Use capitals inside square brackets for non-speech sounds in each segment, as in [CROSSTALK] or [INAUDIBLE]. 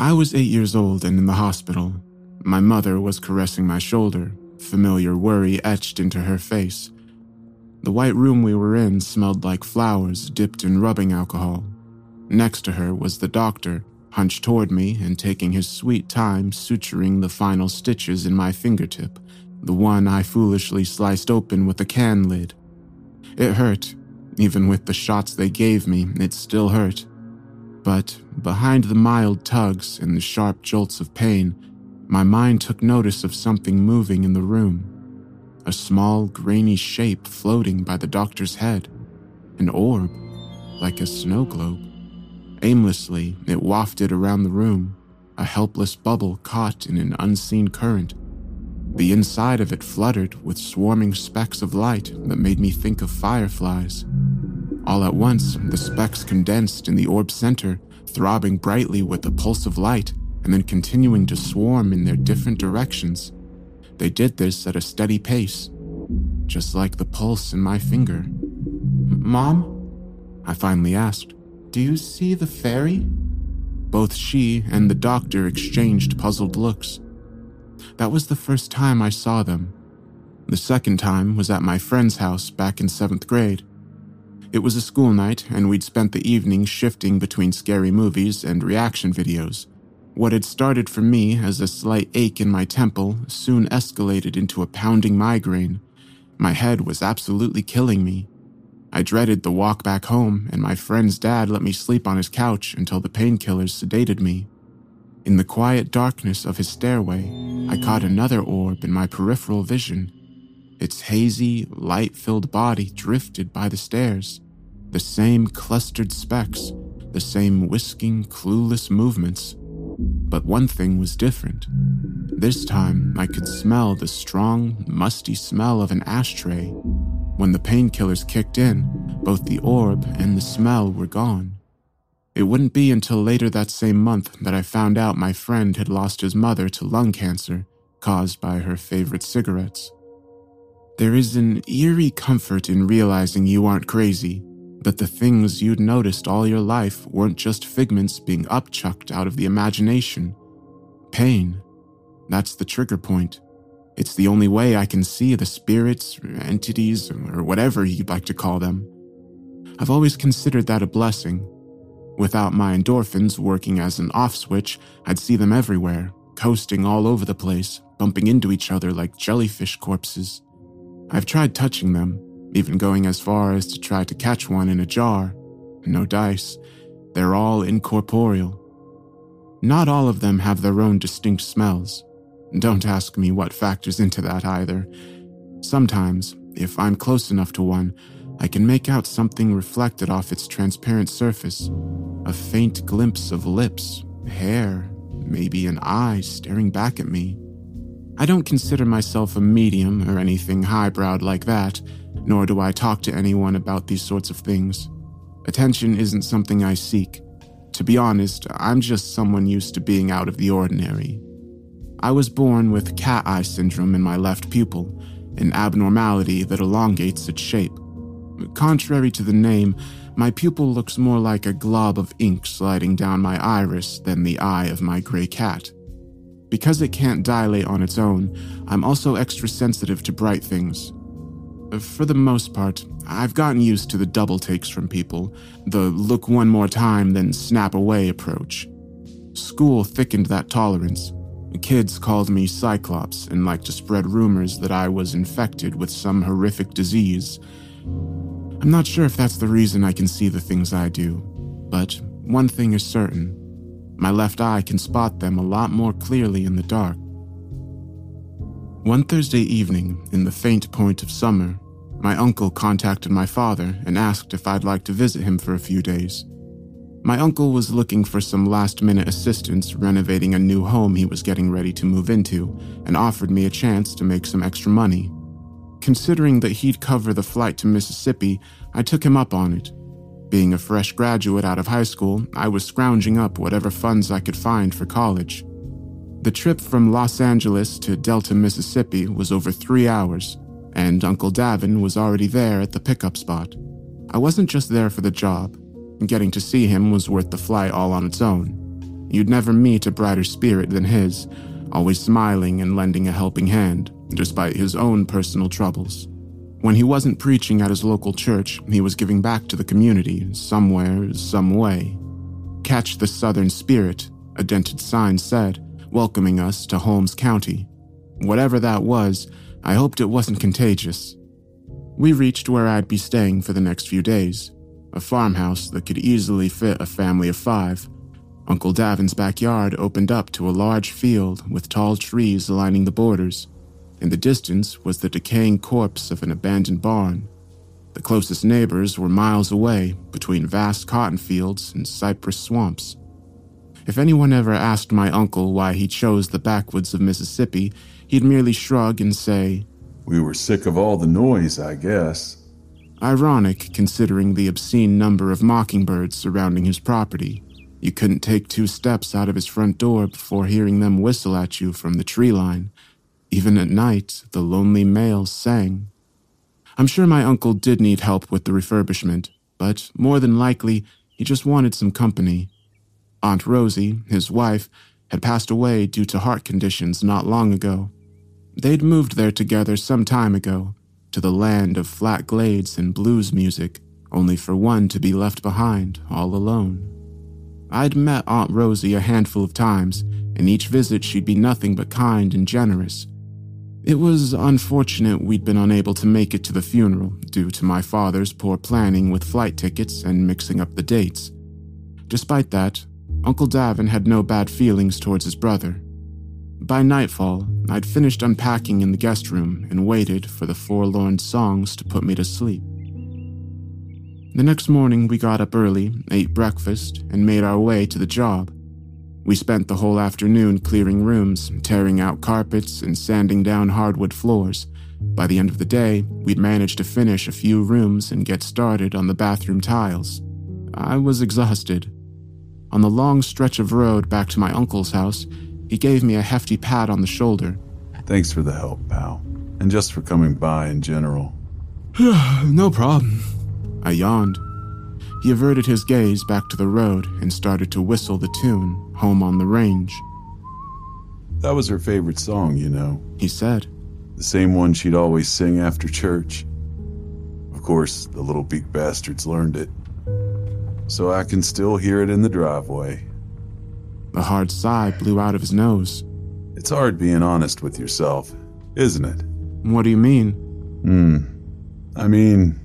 I was eight years old and in the hospital. My mother was caressing my shoulder, familiar worry etched into her face. The white room we were in smelled like flowers dipped in rubbing alcohol. Next to her was the doctor, hunched toward me and taking his sweet time suturing the final stitches in my fingertip, the one I foolishly sliced open with a can lid. It hurt. Even with the shots they gave me, it still hurt. But behind the mild tugs and the sharp jolts of pain, my mind took notice of something moving in the room. A small, grainy shape floating by the doctor's head. An orb, like a snow globe. Aimlessly, it wafted around the room, a helpless bubble caught in an unseen current. The inside of it fluttered with swarming specks of light that made me think of fireflies. All at once, the specks condensed in the orb's center, throbbing brightly with a pulse of light, and then continuing to swarm in their different directions. They did this at a steady pace, just like the pulse in my finger. Mom? I finally asked. Do you see the fairy? Both she and the doctor exchanged puzzled looks. That was the first time I saw them. The second time was at my friend's house back in seventh grade. It was a school night, and we'd spent the evening shifting between scary movies and reaction videos. What had started for me as a slight ache in my temple soon escalated into a pounding migraine. My head was absolutely killing me. I dreaded the walk back home, and my friend's dad let me sleep on his couch until the painkillers sedated me. In the quiet darkness of his stairway, I caught another orb in my peripheral vision. Its hazy, light filled body drifted by the stairs. The same clustered specks, the same whisking, clueless movements. But one thing was different. This time, I could smell the strong, musty smell of an ashtray. When the painkillers kicked in, both the orb and the smell were gone. It wouldn't be until later that same month that I found out my friend had lost his mother to lung cancer caused by her favorite cigarettes. There is an eerie comfort in realizing you aren't crazy, that the things you'd noticed all your life weren't just figments being upchucked out of the imagination. Pain. That's the trigger point. It's the only way I can see the spirits, or entities, or whatever you'd like to call them. I've always considered that a blessing. Without my endorphins working as an off switch, I'd see them everywhere, coasting all over the place, bumping into each other like jellyfish corpses. I've tried touching them, even going as far as to try to catch one in a jar. No dice. They're all incorporeal. Not all of them have their own distinct smells. Don't ask me what factors into that either. Sometimes, if I'm close enough to one, I can make out something reflected off its transparent surface a faint glimpse of lips, hair, maybe an eye staring back at me. I don't consider myself a medium or anything highbrowed like that, nor do I talk to anyone about these sorts of things. Attention isn't something I seek. To be honest, I'm just someone used to being out of the ordinary. I was born with cat eye syndrome in my left pupil, an abnormality that elongates its shape. Contrary to the name, my pupil looks more like a glob of ink sliding down my iris than the eye of my gray cat. Because it can't dilate on its own, I'm also extra sensitive to bright things. Uh, for the most part, I've gotten used to the double takes from people, the look one more time, then snap away approach. School thickened that tolerance. Kids called me Cyclops and liked to spread rumors that I was infected with some horrific disease. I'm not sure if that's the reason I can see the things I do, but one thing is certain my left eye can spot them a lot more clearly in the dark. One Thursday evening, in the faint point of summer, my uncle contacted my father and asked if I'd like to visit him for a few days. My uncle was looking for some last minute assistance renovating a new home he was getting ready to move into and offered me a chance to make some extra money. Considering that he'd cover the flight to Mississippi, I took him up on it. Being a fresh graduate out of high school, I was scrounging up whatever funds I could find for college. The trip from Los Angeles to Delta, Mississippi was over three hours, and Uncle Davin was already there at the pickup spot. I wasn't just there for the job. Getting to see him was worth the flight all on its own. You'd never meet a brighter spirit than his, always smiling and lending a helping hand, despite his own personal troubles. When he wasn't preaching at his local church, he was giving back to the community, somewhere, some way. Catch the Southern Spirit, a dented sign said, welcoming us to Holmes County. Whatever that was, I hoped it wasn't contagious. We reached where I'd be staying for the next few days a farmhouse that could easily fit a family of five. Uncle Davin's backyard opened up to a large field with tall trees lining the borders. In the distance was the decaying corpse of an abandoned barn. The closest neighbors were miles away between vast cotton fields and cypress swamps. If anyone ever asked my uncle why he chose the backwoods of Mississippi, he'd merely shrug and say, We were sick of all the noise, I guess. Ironic considering the obscene number of mockingbirds surrounding his property. You couldn't take two steps out of his front door before hearing them whistle at you from the tree line. Even at night, the lonely males sang. I'm sure my uncle did need help with the refurbishment, but more than likely, he just wanted some company. Aunt Rosie, his wife, had passed away due to heart conditions not long ago. They'd moved there together some time ago, to the land of flat glades and blues music, only for one to be left behind all alone. I'd met Aunt Rosie a handful of times, and each visit she'd be nothing but kind and generous. It was unfortunate we'd been unable to make it to the funeral due to my father's poor planning with flight tickets and mixing up the dates. Despite that, Uncle Davin had no bad feelings towards his brother. By nightfall, I'd finished unpacking in the guest room and waited for the forlorn songs to put me to sleep. The next morning, we got up early, ate breakfast, and made our way to the job. We spent the whole afternoon clearing rooms, tearing out carpets, and sanding down hardwood floors. By the end of the day, we'd managed to finish a few rooms and get started on the bathroom tiles. I was exhausted, on the long stretch of road back to my uncle's house, he gave me a hefty pat on the shoulder. Thanks for the help, pal. And just for coming by in general. [SIGHS] no problem. I yawned. He averted his gaze back to the road and started to whistle the tune, Home on the Range. That was her favorite song, you know, he said. The same one she'd always sing after church. Of course, the little beak bastards learned it so I can still hear it in the driveway. A hard sigh blew out of his nose. It's hard being honest with yourself, isn't it? What do you mean? Hmm. I mean,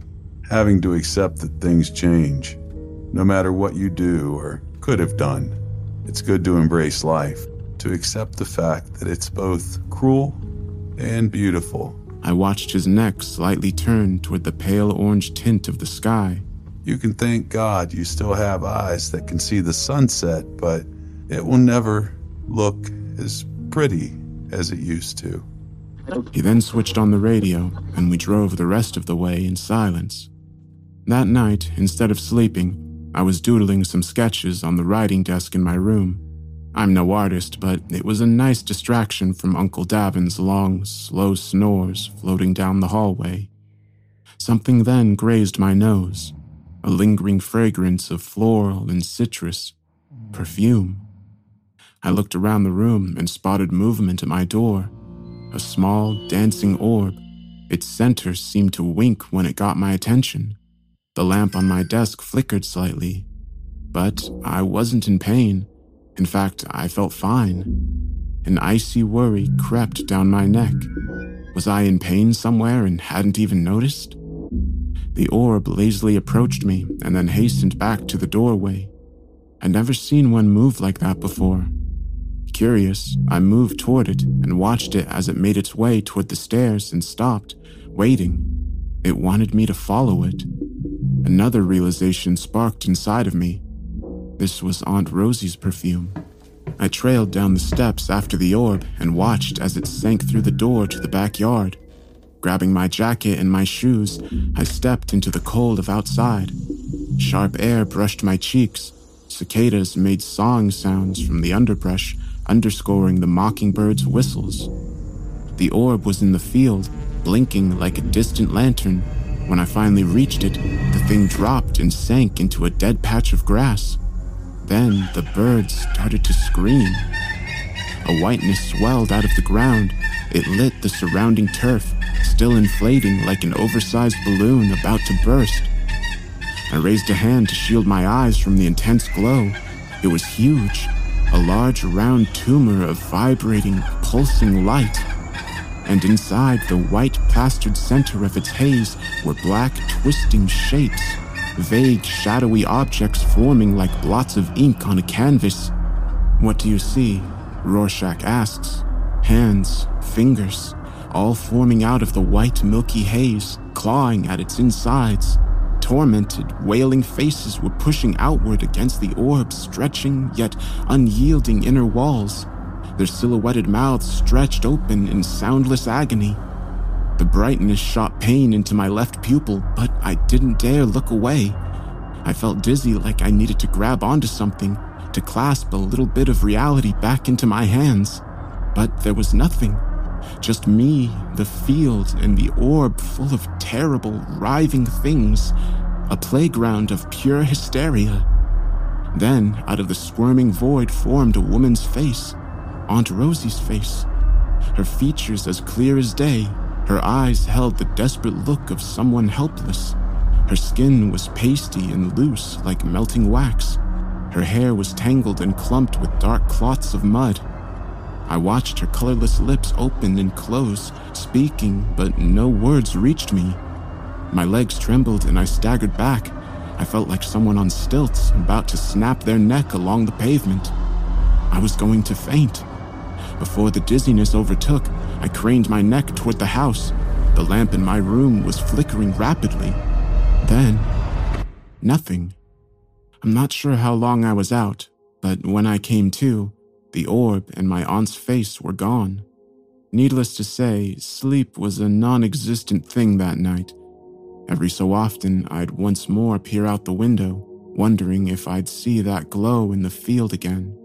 having to accept that things change, no matter what you do or could have done. It's good to embrace life, to accept the fact that it's both cruel and beautiful. I watched his neck slightly turn toward the pale orange tint of the sky. You can thank God you still have eyes that can see the sunset, but it will never look as pretty as it used to. He then switched on the radio, and we drove the rest of the way in silence. That night, instead of sleeping, I was doodling some sketches on the writing desk in my room. I'm no artist, but it was a nice distraction from Uncle Davin's long, slow snores floating down the hallway. Something then grazed my nose a lingering fragrance of floral and citrus, perfume. I looked around the room and spotted movement at my door. A small, dancing orb. Its center seemed to wink when it got my attention. The lamp on my desk flickered slightly, but I wasn't in pain. In fact, I felt fine. An icy worry crept down my neck. Was I in pain somewhere and hadn't even noticed? The orb lazily approached me and then hastened back to the doorway. I'd never seen one move like that before. Curious, I moved toward it and watched it as it made its way toward the stairs and stopped, waiting. It wanted me to follow it. Another realization sparked inside of me. This was Aunt Rosie's perfume. I trailed down the steps after the orb and watched as it sank through the door to the backyard. Grabbing my jacket and my shoes, I stepped into the cold of outside. Sharp air brushed my cheeks. Cicadas made song sounds from the underbrush, underscoring the mockingbird's whistles. The orb was in the field, blinking like a distant lantern. When I finally reached it, the thing dropped and sank into a dead patch of grass. Then the birds started to scream. A whiteness swelled out of the ground. It lit the surrounding turf, still inflating like an oversized balloon about to burst. I raised a hand to shield my eyes from the intense glow. It was huge, a large round tumor of vibrating, pulsing light. And inside the white plastered center of its haze were black, twisting shapes vague, shadowy objects forming like blots of ink on a canvas. What do you see? Rorschach asks. Hands, fingers, all forming out of the white, milky haze, clawing at its insides. Tormented, wailing faces were pushing outward against the orb's stretching yet unyielding inner walls. Their silhouetted mouths stretched open in soundless agony. The brightness shot pain into my left pupil, but I didn't dare look away. I felt dizzy like I needed to grab onto something, to clasp a little bit of reality back into my hands. But there was nothing. Just me, the field, and the orb full of terrible, writhing things. A playground of pure hysteria. Then, out of the squirming void formed a woman's face. Aunt Rosie's face. Her features as clear as day, her eyes held the desperate look of someone helpless. Her skin was pasty and loose like melting wax. Her hair was tangled and clumped with dark clots of mud. I watched her colorless lips open and close, speaking, but no words reached me. My legs trembled and I staggered back. I felt like someone on stilts about to snap their neck along the pavement. I was going to faint. Before the dizziness overtook, I craned my neck toward the house. The lamp in my room was flickering rapidly. Then, nothing. I'm not sure how long I was out, but when I came to, the orb and my aunt's face were gone. Needless to say, sleep was a non existent thing that night. Every so often, I'd once more peer out the window, wondering if I'd see that glow in the field again.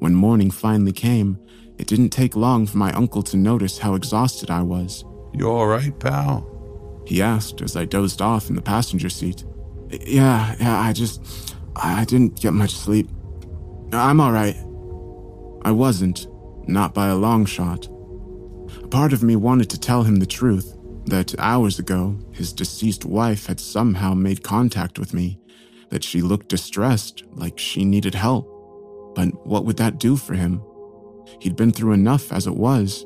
When morning finally came, it didn't take long for my uncle to notice how exhausted I was. You all right, pal? He asked as I dozed off in the passenger seat. Yeah, yeah, I just. I didn't get much sleep. I'm all right. I wasn't, not by a long shot. A part of me wanted to tell him the truth that hours ago, his deceased wife had somehow made contact with me, that she looked distressed, like she needed help. But what would that do for him? He'd been through enough as it was.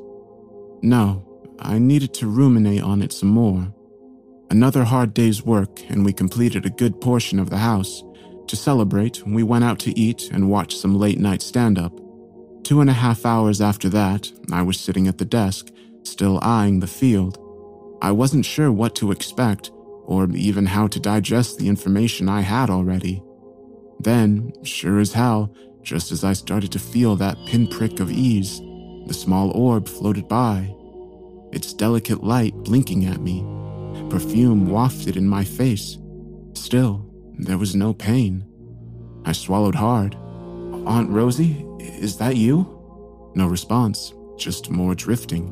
No, I needed to ruminate on it some more. Another hard day's work, and we completed a good portion of the house. To celebrate, we went out to eat and watch some late night stand up. Two and a half hours after that, I was sitting at the desk, still eyeing the field. I wasn't sure what to expect, or even how to digest the information I had already. Then, sure as hell, just as I started to feel that pinprick of ease, the small orb floated by, its delicate light blinking at me, perfume wafted in my face. Still, there was no pain. I swallowed hard. Aunt Rosie, is that you? No response, just more drifting.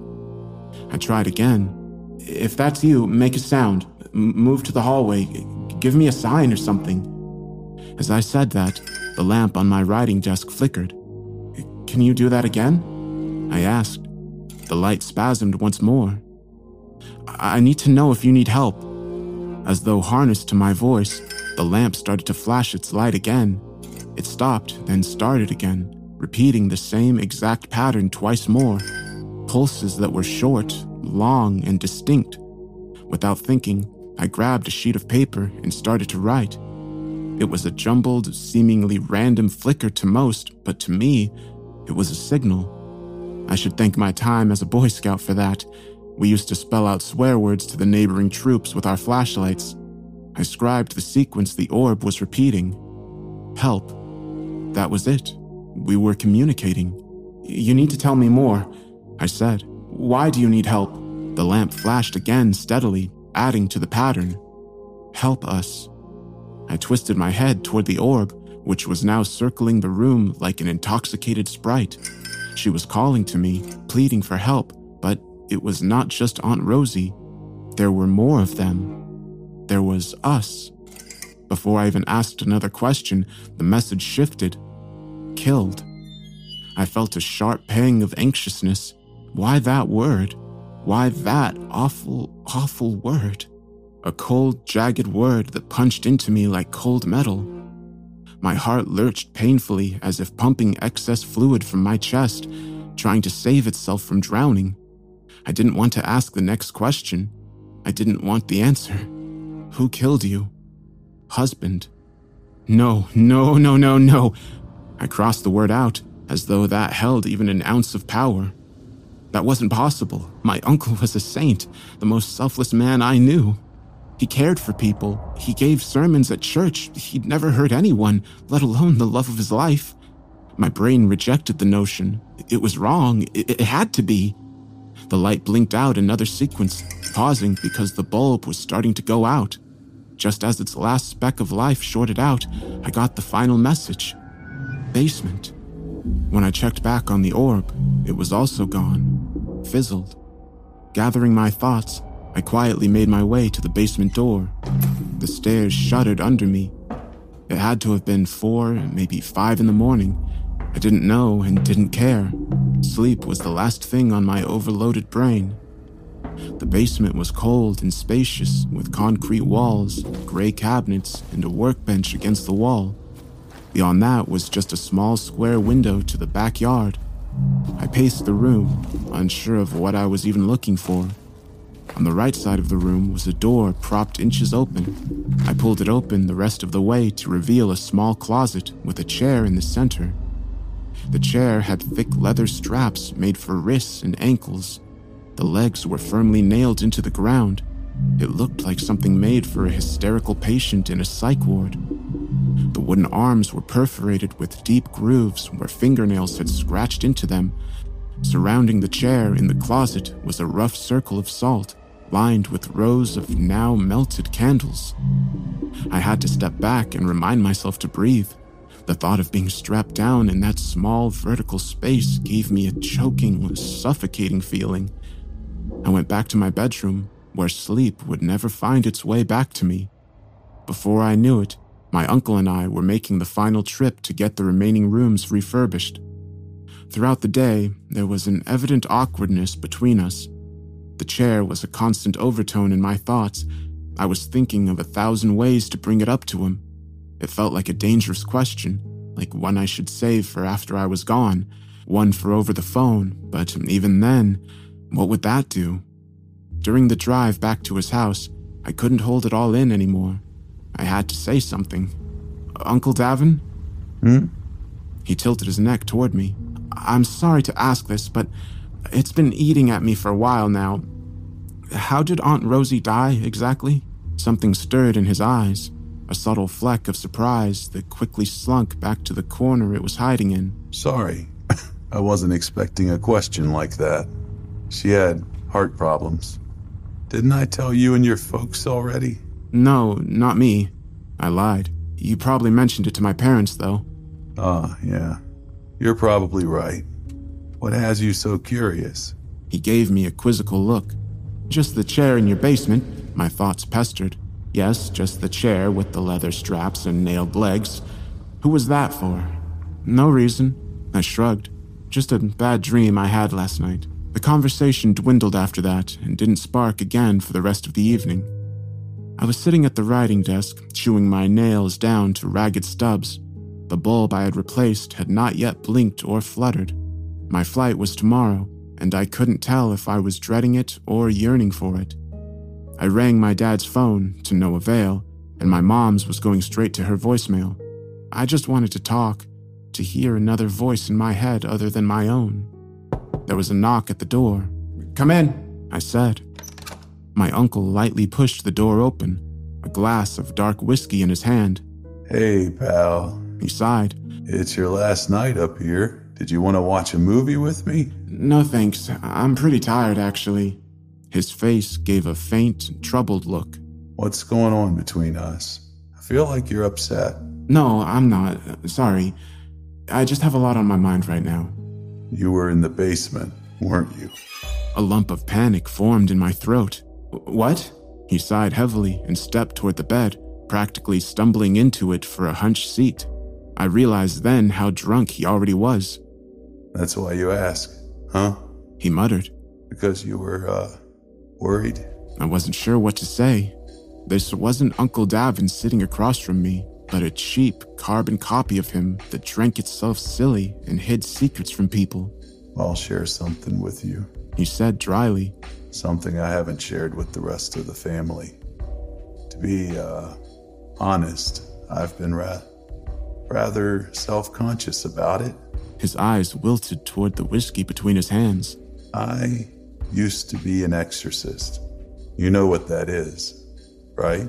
I tried again. If that's you, make a sound. M- move to the hallway. Give me a sign or something. As I said that, the lamp on my writing desk flickered. Can you do that again? I asked. The light spasmed once more. I need to know if you need help. As though harnessed to my voice, the lamp started to flash its light again. It stopped, then started again, repeating the same exact pattern twice more. Pulses that were short, long, and distinct. Without thinking, I grabbed a sheet of paper and started to write. It was a jumbled, seemingly random flicker to most, but to me, it was a signal. I should thank my time as a Boy Scout for that. We used to spell out swear words to the neighboring troops with our flashlights. I scribed the sequence the orb was repeating. Help. That was it. We were communicating. You need to tell me more, I said. Why do you need help? The lamp flashed again steadily, adding to the pattern. Help us. I twisted my head toward the orb, which was now circling the room like an intoxicated sprite. She was calling to me, pleading for help, but it was not just Aunt Rosie. There were more of them. There was us. Before I even asked another question, the message shifted. Killed. I felt a sharp pang of anxiousness. Why that word? Why that awful, awful word? A cold, jagged word that punched into me like cold metal. My heart lurched painfully as if pumping excess fluid from my chest, trying to save itself from drowning. I didn't want to ask the next question. I didn't want the answer. Who killed you? Husband. No, no, no, no, no. I crossed the word out as though that held even an ounce of power. That wasn't possible. My uncle was a saint, the most selfless man I knew. He cared for people. He gave sermons at church. He'd never hurt anyone, let alone the love of his life. My brain rejected the notion. It was wrong. It, it had to be. The light blinked out another sequence, pausing because the bulb was starting to go out. Just as its last speck of life shorted out, I got the final message basement. When I checked back on the orb, it was also gone, fizzled. Gathering my thoughts, I quietly made my way to the basement door. The stairs shuddered under me. It had to have been four, maybe five in the morning. I didn't know and didn't care. Sleep was the last thing on my overloaded brain. The basement was cold and spacious, with concrete walls, gray cabinets, and a workbench against the wall. Beyond that was just a small square window to the backyard. I paced the room, unsure of what I was even looking for. On the right side of the room was a door propped inches open. I pulled it open the rest of the way to reveal a small closet with a chair in the center. The chair had thick leather straps made for wrists and ankles. The legs were firmly nailed into the ground. It looked like something made for a hysterical patient in a psych ward. The wooden arms were perforated with deep grooves where fingernails had scratched into them. Surrounding the chair in the closet was a rough circle of salt lined with rows of now melted candles. I had to step back and remind myself to breathe. The thought of being strapped down in that small vertical space gave me a choking, suffocating feeling. I went back to my bedroom, where sleep would never find its way back to me. Before I knew it, my uncle and I were making the final trip to get the remaining rooms refurbished. Throughout the day, there was an evident awkwardness between us. The chair was a constant overtone in my thoughts. I was thinking of a thousand ways to bring it up to him. It felt like a dangerous question, like one I should save for after I was gone, one for over the phone, but even then, what would that do? During the drive back to his house, I couldn't hold it all in anymore. I had to say something. Uncle Davin? Hmm? He tilted his neck toward me. I'm sorry to ask this, but it's been eating at me for a while now. How did Aunt Rosie die exactly? Something stirred in his eyes, a subtle fleck of surprise that quickly slunk back to the corner it was hiding in. Sorry. [LAUGHS] I wasn't expecting a question like that. She had heart problems. Didn't I tell you and your folks already? No, not me. I lied. You probably mentioned it to my parents, though. Ah, yeah. You're probably right. What has you so curious? He gave me a quizzical look. Just the chair in your basement, my thoughts pestered. Yes, just the chair with the leather straps and nailed legs. Who was that for? No reason. I shrugged. Just a bad dream I had last night. The conversation dwindled after that and didn't spark again for the rest of the evening. I was sitting at the writing desk, chewing my nails down to ragged stubs. The bulb I had replaced had not yet blinked or fluttered. My flight was tomorrow, and I couldn't tell if I was dreading it or yearning for it. I rang my dad's phone to no avail, and my mom's was going straight to her voicemail. I just wanted to talk, to hear another voice in my head other than my own. There was a knock at the door. Come in, I said. My uncle lightly pushed the door open, a glass of dark whiskey in his hand. Hey, pal. He sighed. It's your last night up here. Did you want to watch a movie with me? No thanks. I'm pretty tired, actually. His face gave a faint, troubled look. What's going on between us? I feel like you're upset. No, I'm not. Sorry. I just have a lot on my mind right now. You were in the basement, weren't you? A lump of panic formed in my throat. What? He sighed heavily and stepped toward the bed, practically stumbling into it for a hunched seat. I realized then how drunk he already was. That's why you ask, huh? He muttered. Because you were, uh, worried? I wasn't sure what to say. This wasn't Uncle Davin sitting across from me, but a cheap carbon copy of him that drank itself silly and hid secrets from people. I'll share something with you. He said dryly. Something I haven't shared with the rest of the family. To be, uh, honest, I've been ra- rather self conscious about it. His eyes wilted toward the whiskey between his hands. I used to be an exorcist. You know what that is, right?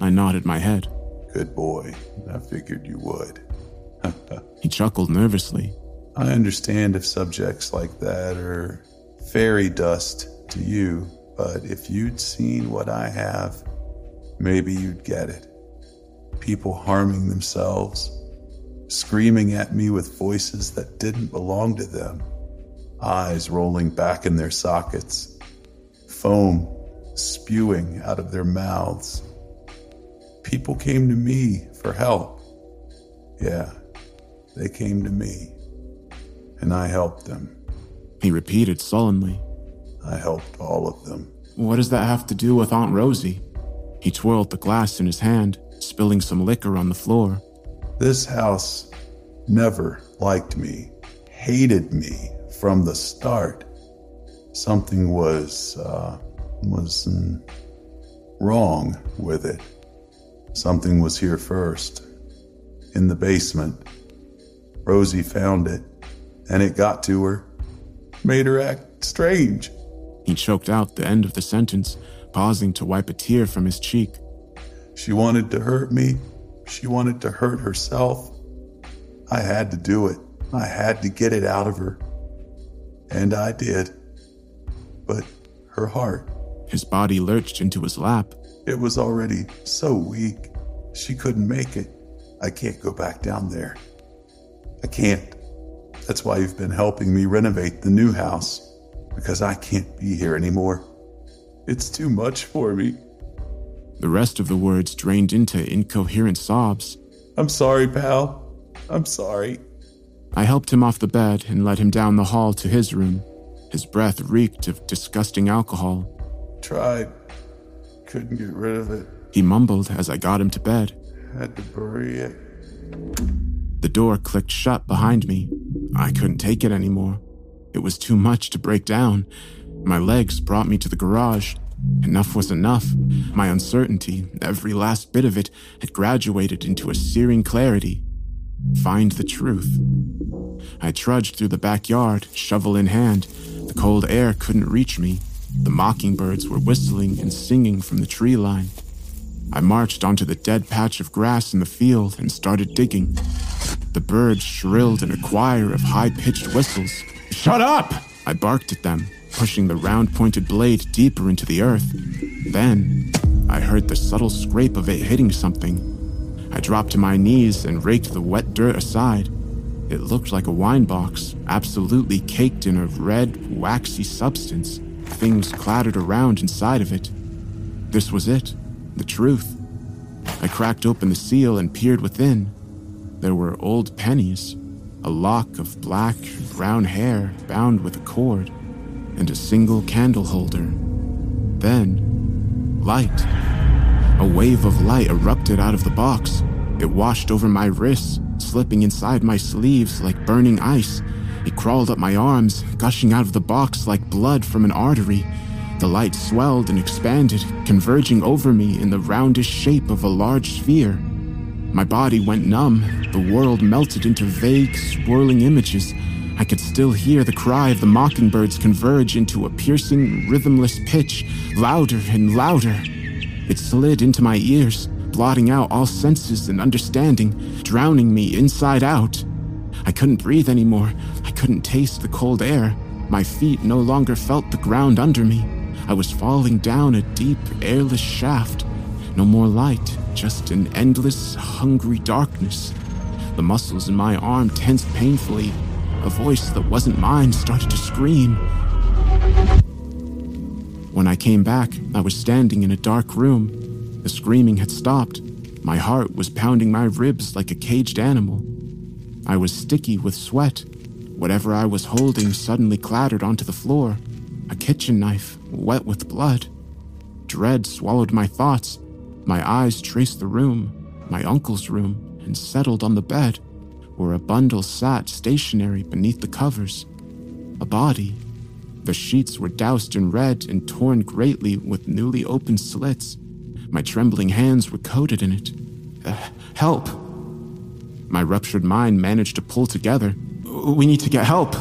I nodded my head. Good boy. I figured you would. [LAUGHS] he chuckled nervously. I understand if subjects like that are fairy dust to you, but if you'd seen what I have, maybe you'd get it. People harming themselves, screaming at me with voices that didn't belong to them, eyes rolling back in their sockets, foam spewing out of their mouths. People came to me for help. Yeah, they came to me, and I helped them. He repeated sullenly. I helped all of them. What does that have to do with Aunt Rosie? He twirled the glass in his hand, spilling some liquor on the floor. This house never liked me, hated me from the start. Something was, uh, was mm, wrong with it. Something was here first, in the basement. Rosie found it, and it got to her, made her act strange. He choked out the end of the sentence, pausing to wipe a tear from his cheek. She wanted to hurt me. She wanted to hurt herself. I had to do it. I had to get it out of her. And I did. But her heart. His body lurched into his lap. It was already so weak. She couldn't make it. I can't go back down there. I can't. That's why you've been helping me renovate the new house. Because I can't be here anymore. It's too much for me. The rest of the words drained into incoherent sobs. I'm sorry, pal. I'm sorry. I helped him off the bed and led him down the hall to his room. His breath reeked of disgusting alcohol. Tried. Couldn't get rid of it. He mumbled as I got him to bed. Had to bury it. The door clicked shut behind me. I couldn't take it anymore. It was too much to break down. My legs brought me to the garage. Enough was enough. My uncertainty, every last bit of it, had graduated into a searing clarity. Find the truth. I trudged through the backyard, shovel in hand. The cold air couldn't reach me. The mockingbirds were whistling and singing from the tree line. I marched onto the dead patch of grass in the field and started digging. The birds shrilled in a choir of high pitched whistles. Shut up! I barked at them, pushing the round pointed blade deeper into the earth. Then, I heard the subtle scrape of it hitting something. I dropped to my knees and raked the wet dirt aside. It looked like a wine box, absolutely caked in a red, waxy substance. Things clattered around inside of it. This was it, the truth. I cracked open the seal and peered within. There were old pennies, a lock of black, brown hair bound with a cord, and a single candle holder. Then, light. A wave of light erupted out of the box. It washed over my wrists, slipping inside my sleeves like burning ice. It crawled up my arms, gushing out of the box like blood from an artery. The light swelled and expanded, converging over me in the roundish shape of a large sphere. My body went numb, the world melted into vague, swirling images. I could still hear the cry of the mockingbirds converge into a piercing, rhythmless pitch, louder and louder. It slid into my ears, blotting out all senses and understanding, drowning me inside out. I couldn't breathe anymore. I couldn't taste the cold air. My feet no longer felt the ground under me. I was falling down a deep, airless shaft. No more light, just an endless, hungry darkness. The muscles in my arm tensed painfully. A voice that wasn't mine started to scream. When I came back, I was standing in a dark room. The screaming had stopped. My heart was pounding my ribs like a caged animal. I was sticky with sweat. Whatever I was holding suddenly clattered onto the floor a kitchen knife, wet with blood. Dread swallowed my thoughts. My eyes traced the room, my uncle's room, and settled on the bed, where a bundle sat stationary beneath the covers. A body. The sheets were doused in red and torn greatly with newly opened slits. My trembling hands were coated in it. Uh, help! My ruptured mind managed to pull together. We need to get help!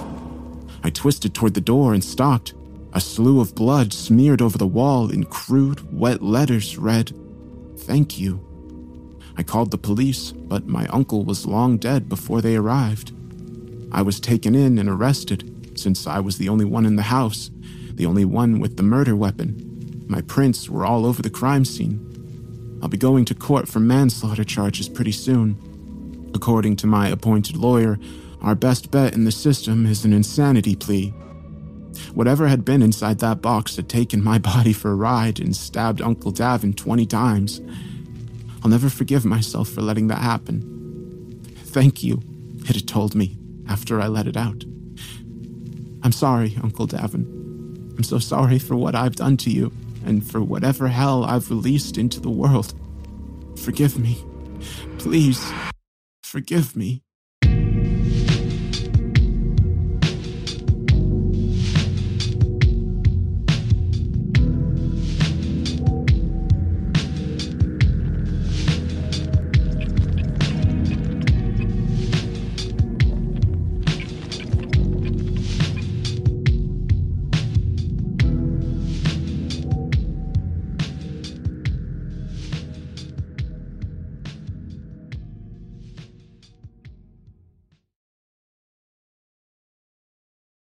I twisted toward the door and stopped. A slew of blood smeared over the wall in crude, wet letters read, Thank you. I called the police, but my uncle was long dead before they arrived. I was taken in and arrested, since I was the only one in the house, the only one with the murder weapon. My prints were all over the crime scene. I'll be going to court for manslaughter charges pretty soon. According to my appointed lawyer, our best bet in the system is an insanity plea Whatever had been inside that box had taken my [LAUGHS] body for a ride and stabbed Uncle Davin 20 times. I'll never forgive myself for letting that happen. Thank you, it had told me after I let it out. I'm sorry, Uncle Davin. I'm so sorry for what I've done to you and for whatever hell I've released into the world. Forgive me. Please, forgive me.